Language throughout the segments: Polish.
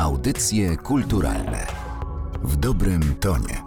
Audycje kulturalne w dobrym tonie.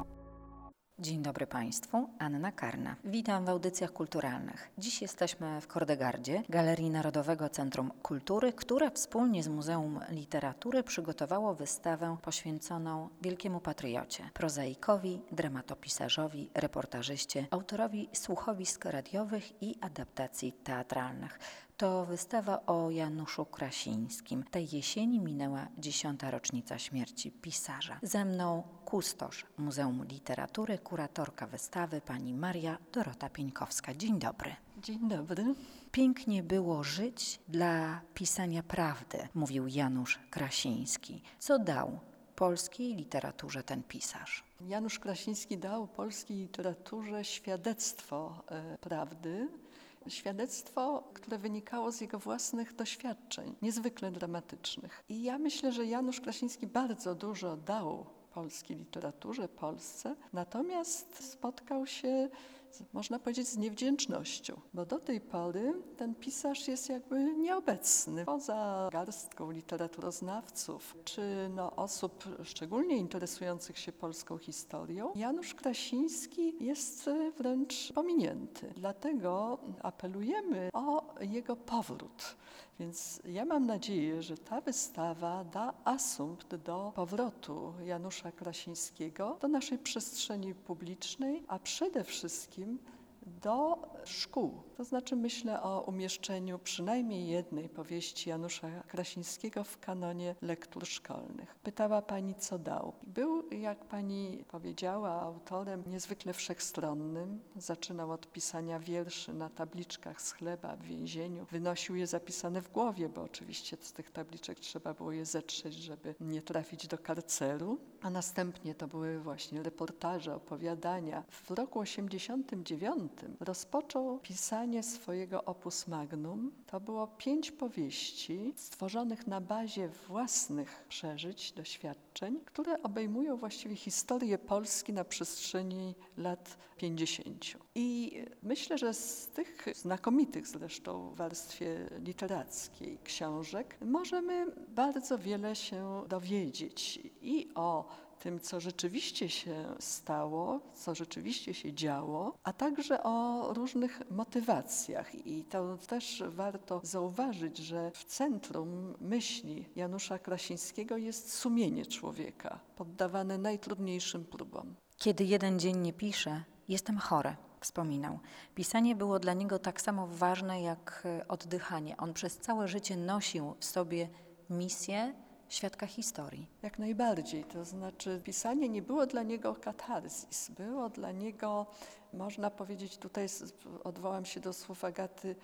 Dzień dobry Państwu, Anna Karna. Witam w audycjach kulturalnych. Dziś jesteśmy w Kordegardzie, Galerii Narodowego Centrum Kultury, które wspólnie z Muzeum Literatury przygotowało wystawę poświęconą wielkiemu patriocie, prozaikowi, dramatopisarzowi, reportażyście, autorowi słuchowisk radiowych i adaptacji teatralnych. To wystawa o Januszu Krasińskim. Tej jesieni minęła dziesiąta rocznica śmierci pisarza. Ze mną kustosz Muzeum Literatury, kuratorka wystawy pani Maria Dorota Pieńkowska. Dzień dobry. Dzień dobry. Pięknie było żyć dla pisania prawdy, mówił Janusz Krasiński. Co dał polskiej literaturze ten pisarz? Janusz Krasiński dał polskiej literaturze świadectwo e, prawdy, świadectwo, które wynikało z jego własnych doświadczeń, niezwykle dramatycznych. I ja myślę, że Janusz Krasiński bardzo dużo dał polskiej literaturze, Polsce, natomiast spotkał się można powiedzieć, z niewdzięcznością, bo do tej pory ten pisarz jest jakby nieobecny. Poza garstką literaturoznawców czy no, osób szczególnie interesujących się polską historią, Janusz Krasiński jest wręcz pominięty. Dlatego apelujemy o jego powrót. Więc ja mam nadzieję, że ta wystawa da asumpt do powrotu Janusza Krasińskiego do naszej przestrzeni publicznej, a przede wszystkim do szkół. To znaczy myślę o umieszczeniu przynajmniej jednej powieści Janusza Krasińskiego w kanonie lektur szkolnych. Pytała Pani, co dał. Był, jak Pani powiedziała, autorem niezwykle wszechstronnym. Zaczynał od pisania wierszy na tabliczkach z chleba w więzieniu. Wynosił je zapisane w głowie, bo oczywiście z tych tabliczek trzeba było je zetrzeć, żeby nie trafić do karceru. A następnie to były właśnie reportaże, opowiadania. W roku 89 rozpoczął pisanie swojego opus magnum. To było pięć powieści stworzonych na bazie własnych przeżyć, doświadczeń, które obejmują właściwie historię Polski na przestrzeni lat 50. I myślę, że z tych znakomitych zresztą w warstwie literackiej książek możemy bardzo wiele się dowiedzieć i o tym, co rzeczywiście się stało, co rzeczywiście się działo, a także o różnych motywacjach. I to też warto zauważyć, że w centrum myśli Janusza Krasińskiego jest sumienie człowieka, poddawane najtrudniejszym próbom. Kiedy jeden dzień nie pisze, jestem chory wspominał. Pisanie było dla niego tak samo ważne jak oddychanie. On przez całe życie nosił w sobie misję świadka historii. Jak najbardziej. To znaczy, pisanie nie było dla niego katarzis, było dla niego, można powiedzieć, tutaj odwołam się do słów Agaty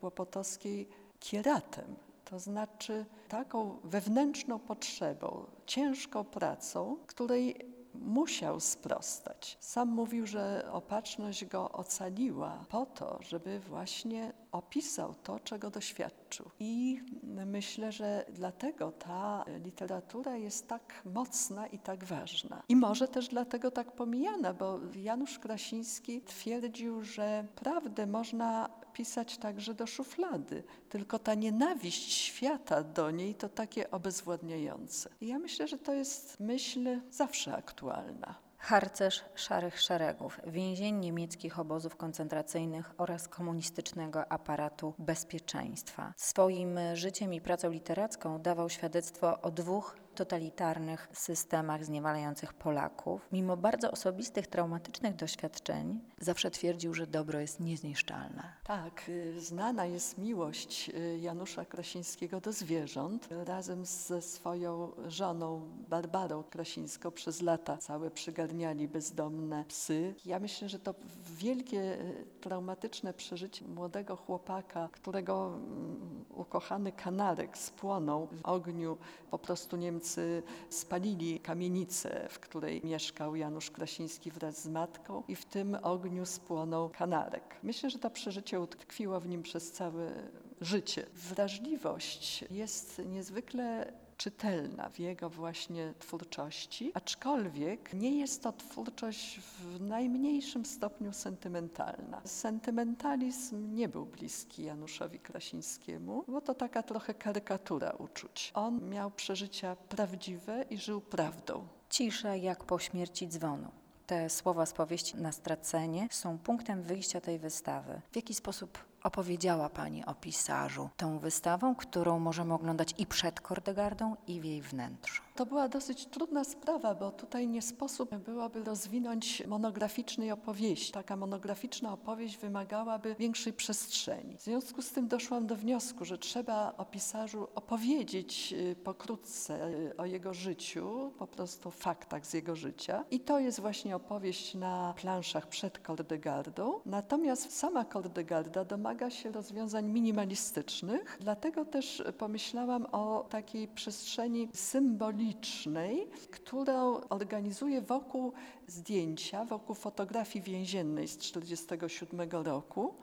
Kłopotowskiej, kieratem. To znaczy taką wewnętrzną potrzebą, ciężką pracą, której musiał sprostać. Sam mówił, że opatrzność go ocaliła po to, żeby właśnie opisał to, czego doświadczył. I myślę, że dlatego ta literatura jest tak mocna i tak ważna. I może też dlatego tak pomijana, bo Janusz Krasiński twierdził, że prawdę można pisać także do szuflady, tylko ta nienawiść świata do niej to takie obezwładniające. I ja myślę, że to jest myśl zawsze aktualna. Harcerz szarych szeregów, więzień niemieckich obozów koncentracyjnych oraz komunistycznego aparatu bezpieczeństwa. Swoim życiem i pracą literacką dawał świadectwo o dwóch totalitarnych systemach zniewalających Polaków, mimo bardzo osobistych, traumatycznych doświadczeń, zawsze twierdził, że dobro jest niezniszczalne. Tak, y, znana jest miłość y, Janusza Krasińskiego do zwierząt. Razem ze swoją żoną Barbarą Krasińską przez lata całe przygarniali bezdomne psy. Ja myślę, że to wielkie, y, traumatyczne przeżycie młodego chłopaka, którego mm, ukochany kanarek spłonął w ogniu, po prostu Niemcy Niemcy spalili kamienicę, w której mieszkał Janusz Krasiński wraz z matką i w tym ogniu spłonął kanarek. Myślę, że to przeżycie utkwiło w nim przez całe życie. Wrażliwość jest niezwykle czytelna w jego właśnie twórczości, aczkolwiek nie jest to twórczość w najmniejszym stopniu sentymentalna. Sentymentalizm nie był bliski Januszowi Krasińskiemu, bo to taka trochę karykatura uczuć. On miał przeżycia prawdziwe i żył prawdą. Cisza jak po śmierci dzwonu. Te słowa z powieści na stracenie są punktem wyjścia tej wystawy. W jaki sposób opowiedziała Pani o pisarzu tą wystawą, którą możemy oglądać i przed Kordegardą, i w jej wnętrzu? To była dosyć trudna sprawa, bo tutaj nie sposób byłoby rozwinąć monograficznej opowieści. Taka monograficzna opowieść wymagałaby większej przestrzeni. W związku z tym doszłam do wniosku, że trzeba o pisarzu opowiedzieć y, pokrótce y, o jego życiu, po prostu faktach z jego życia. I to jest właśnie opowieść na planszach przed Kordegardą. Natomiast sama Kordegarda domaga się rozwiązań minimalistycznych, dlatego też pomyślałam o takiej przestrzeni symbolicznej, którą organizuje wokół zdjęcia, wokół fotografii więziennej z 1947 roku.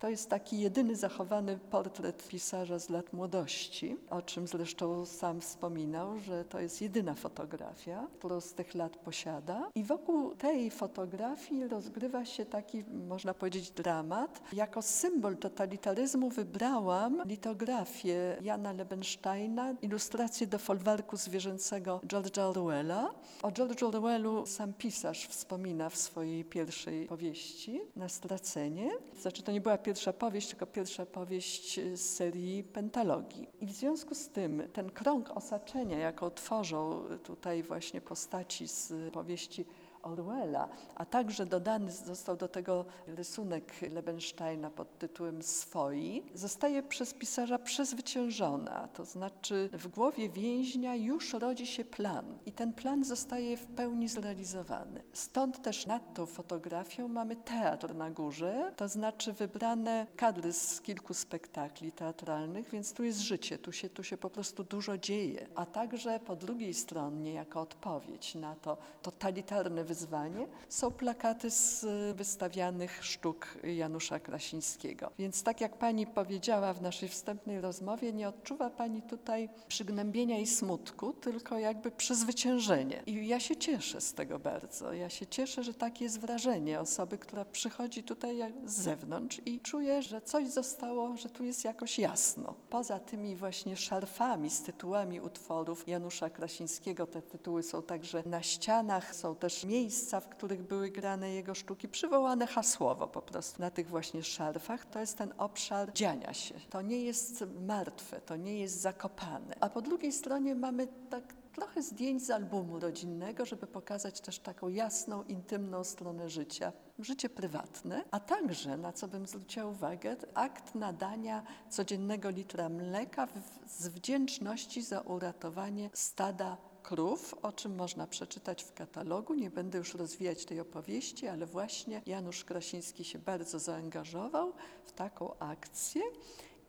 To jest taki jedyny zachowany portret pisarza z lat młodości, o czym zresztą sam wspominał, że to jest jedyna fotografia, którą z tych lat posiada. I wokół tej fotografii rozgrywa się taki, można powiedzieć, dramat. Jako symbol totalitaryzmu wybrałam litografię Jana Lebensteina, ilustrację do folwarku zwierzęcego George'a Orwella. O George'u Orwellu sam pisarz wspomina w swojej pierwszej powieści na stracenie. Znaczy to nie była pierwsza powieść, tylko pierwsza powieść z serii pentalogii. I w związku z tym ten krąg osaczenia, jaką tworzą tutaj właśnie postaci z powieści Orwella, a także dodany został do tego rysunek Lebensteina pod tytułem Swoi, zostaje przez pisarza przezwyciężona. To znaczy w głowie więźnia już rodzi się plan i ten plan zostaje w pełni zrealizowany. Stąd też nad tą fotografią mamy teatr na górze, to znaczy wybrane kadry z kilku spektakli teatralnych, więc tu jest życie, tu się, tu się po prostu dużo dzieje. A także po drugiej stronie, jako odpowiedź na to totalitarne wyzwanie są plakaty z wystawianych sztuk Janusza Krasińskiego. Więc tak jak pani powiedziała w naszej wstępnej rozmowie, nie odczuwa pani tutaj przygnębienia i smutku, tylko jakby przezwyciężenie. I ja się cieszę z tego bardzo. Ja się cieszę, że takie jest wrażenie osoby, która przychodzi tutaj z zewnątrz i czuje, że coś zostało, że tu jest jakoś jasno. Poza tymi właśnie szarfami z tytułami utworów Janusza Krasińskiego, te tytuły są także na ścianach, są też miejsca, miejsca, w których były grane jego sztuki, przywołane hasłowo po prostu na tych właśnie szarfach, to jest ten obszar dziania się. To nie jest martwe, to nie jest zakopane. A po drugiej stronie mamy tak trochę zdjęć z albumu rodzinnego, żeby pokazać też taką jasną, intymną stronę życia, życie prywatne, a także, na co bym zwróciła uwagę, akt nadania codziennego litra mleka z wdzięczności za uratowanie stada krów, o czym można przeczytać w katalogu. Nie będę już rozwijać tej opowieści, ale właśnie Janusz Krasiński się bardzo zaangażował w taką akcję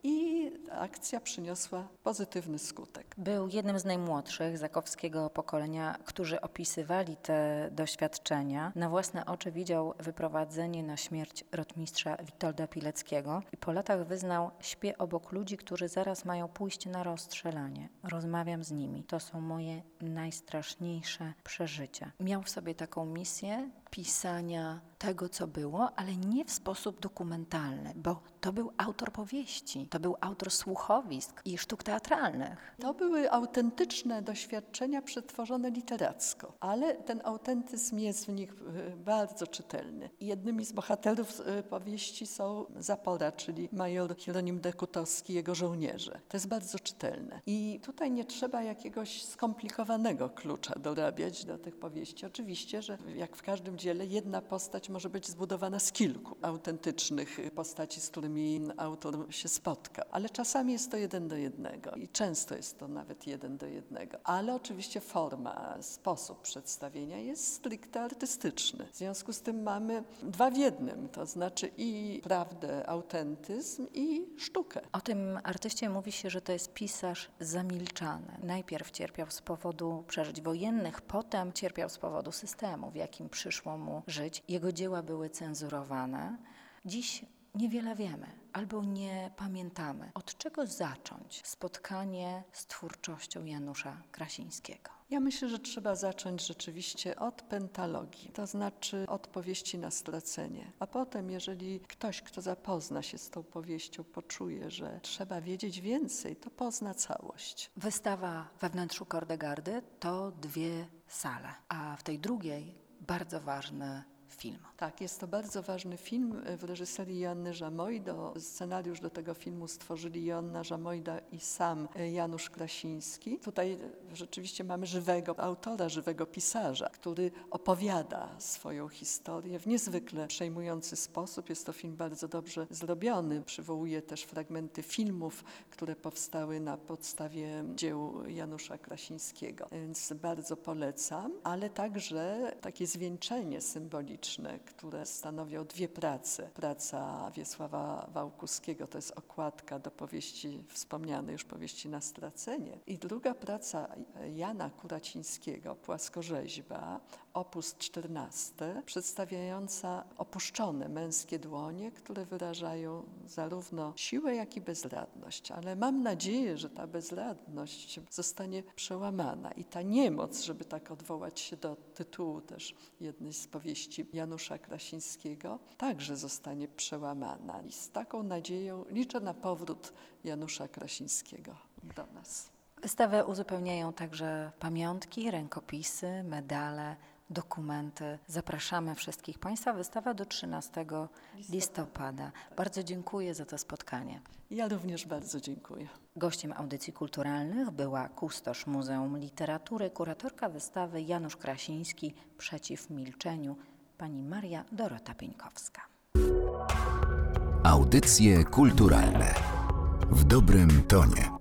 i akcja przyniosła pozytywny skutek. Był jednym z najmłodszych zakowskiego pokolenia, którzy opisywali te doświadczenia. Na własne oczy widział wyprowadzenie na śmierć rotmistrza Witolda Pileckiego i po latach wyznał: Śpię obok ludzi, którzy zaraz mają pójść na rozstrzelanie. Rozmawiam z nimi. To są moje najstraszniejsze przeżycia. Miał w sobie taką misję pisania tego, co było, ale nie w sposób dokumentalny, bo to był autor powieści, to był autor słuchowisk i sztuk teatralnych. To były autentyczne doświadczenia przetworzone literacko, ale ten autentyzm jest w nich e, bardzo czytelny. Jednymi z bohaterów e, powieści są Zapora, czyli major Hieronim Dekutowski, jego żołnierze. To jest bardzo czytelne. I tutaj nie trzeba jakiegoś skomplikowanego klucza dorabiać do tych powieści. Oczywiście, że jak w każdym jedna postać może być zbudowana z kilku autentycznych postaci, z którymi autor się spotka. Ale czasami jest to jeden do jednego i często jest to nawet jeden do jednego. Ale oczywiście forma, sposób przedstawienia jest stricte artystyczny. W związku z tym mamy dwa w jednym, to znaczy i prawdę, autentyzm i sztukę. O tym artyście mówi się, że to jest pisarz zamilczany. Najpierw cierpiał z powodu przeżyć wojennych, potem cierpiał z powodu systemu, w jakim przyszło mu żyć. Jego dzieła były cenzurowane. Dziś niewiele wiemy albo nie pamiętamy. Od czego zacząć spotkanie z twórczością Janusza Krasińskiego? Ja myślę, że trzeba zacząć rzeczywiście od pentalogii, to znaczy od powieści na stracenie. A potem, jeżeli ktoś, kto zapozna się z tą powieścią, poczuje, że trzeba wiedzieć więcej, to pozna całość. Wystawa we wnętrzu Kordegardy to dwie sale, a w tej drugiej bardzo ważny film. Tak, jest to bardzo ważny film w reżyserii Joanny Żamojdo. Scenariusz do tego filmu stworzyli Joanna Żamojda i sam Janusz Krasiński. Tutaj rzeczywiście mamy żywego autora, żywego pisarza, który opowiada swoją historię w niezwykle przejmujący sposób. Jest to film bardzo dobrze zrobiony. Przywołuje też fragmenty filmów, które powstały na podstawie dzieł Janusza Krasińskiego. Więc bardzo polecam, ale także takie zwieńczenie symboliczne, które stanowią dwie prace. Praca Wiesława Wałkuskiego, to jest okładka do powieści, wspomnianej już powieści na stracenie. I druga praca Jana Kuracińskiego, Płaskorzeźba, opus 14, przedstawiająca opuszczone męskie dłonie, które wyrażają zarówno siłę, jak i bezradność. Ale mam nadzieję, że ta bezradność zostanie przełamana i ta niemoc, żeby tak odwołać się do tytułu też jednej z powieści Janusza Krasińskiego, także zostanie przełamana. I z taką nadzieją liczę na powrót Janusza Krasińskiego do nas. Wystawę uzupełniają także pamiątki, rękopisy, medale, dokumenty. Zapraszamy wszystkich Państwa. Wystawa do 13 listopada. Bardzo dziękuję za to spotkanie. Ja również bardzo dziękuję. Gościem audycji kulturalnych była kustosz Muzeum Literatury, kuratorka wystawy Janusz Krasiński Przeciw milczeniu, pani Maria Dorota Pieńkowska. Audycje kulturalne w dobrym tonie.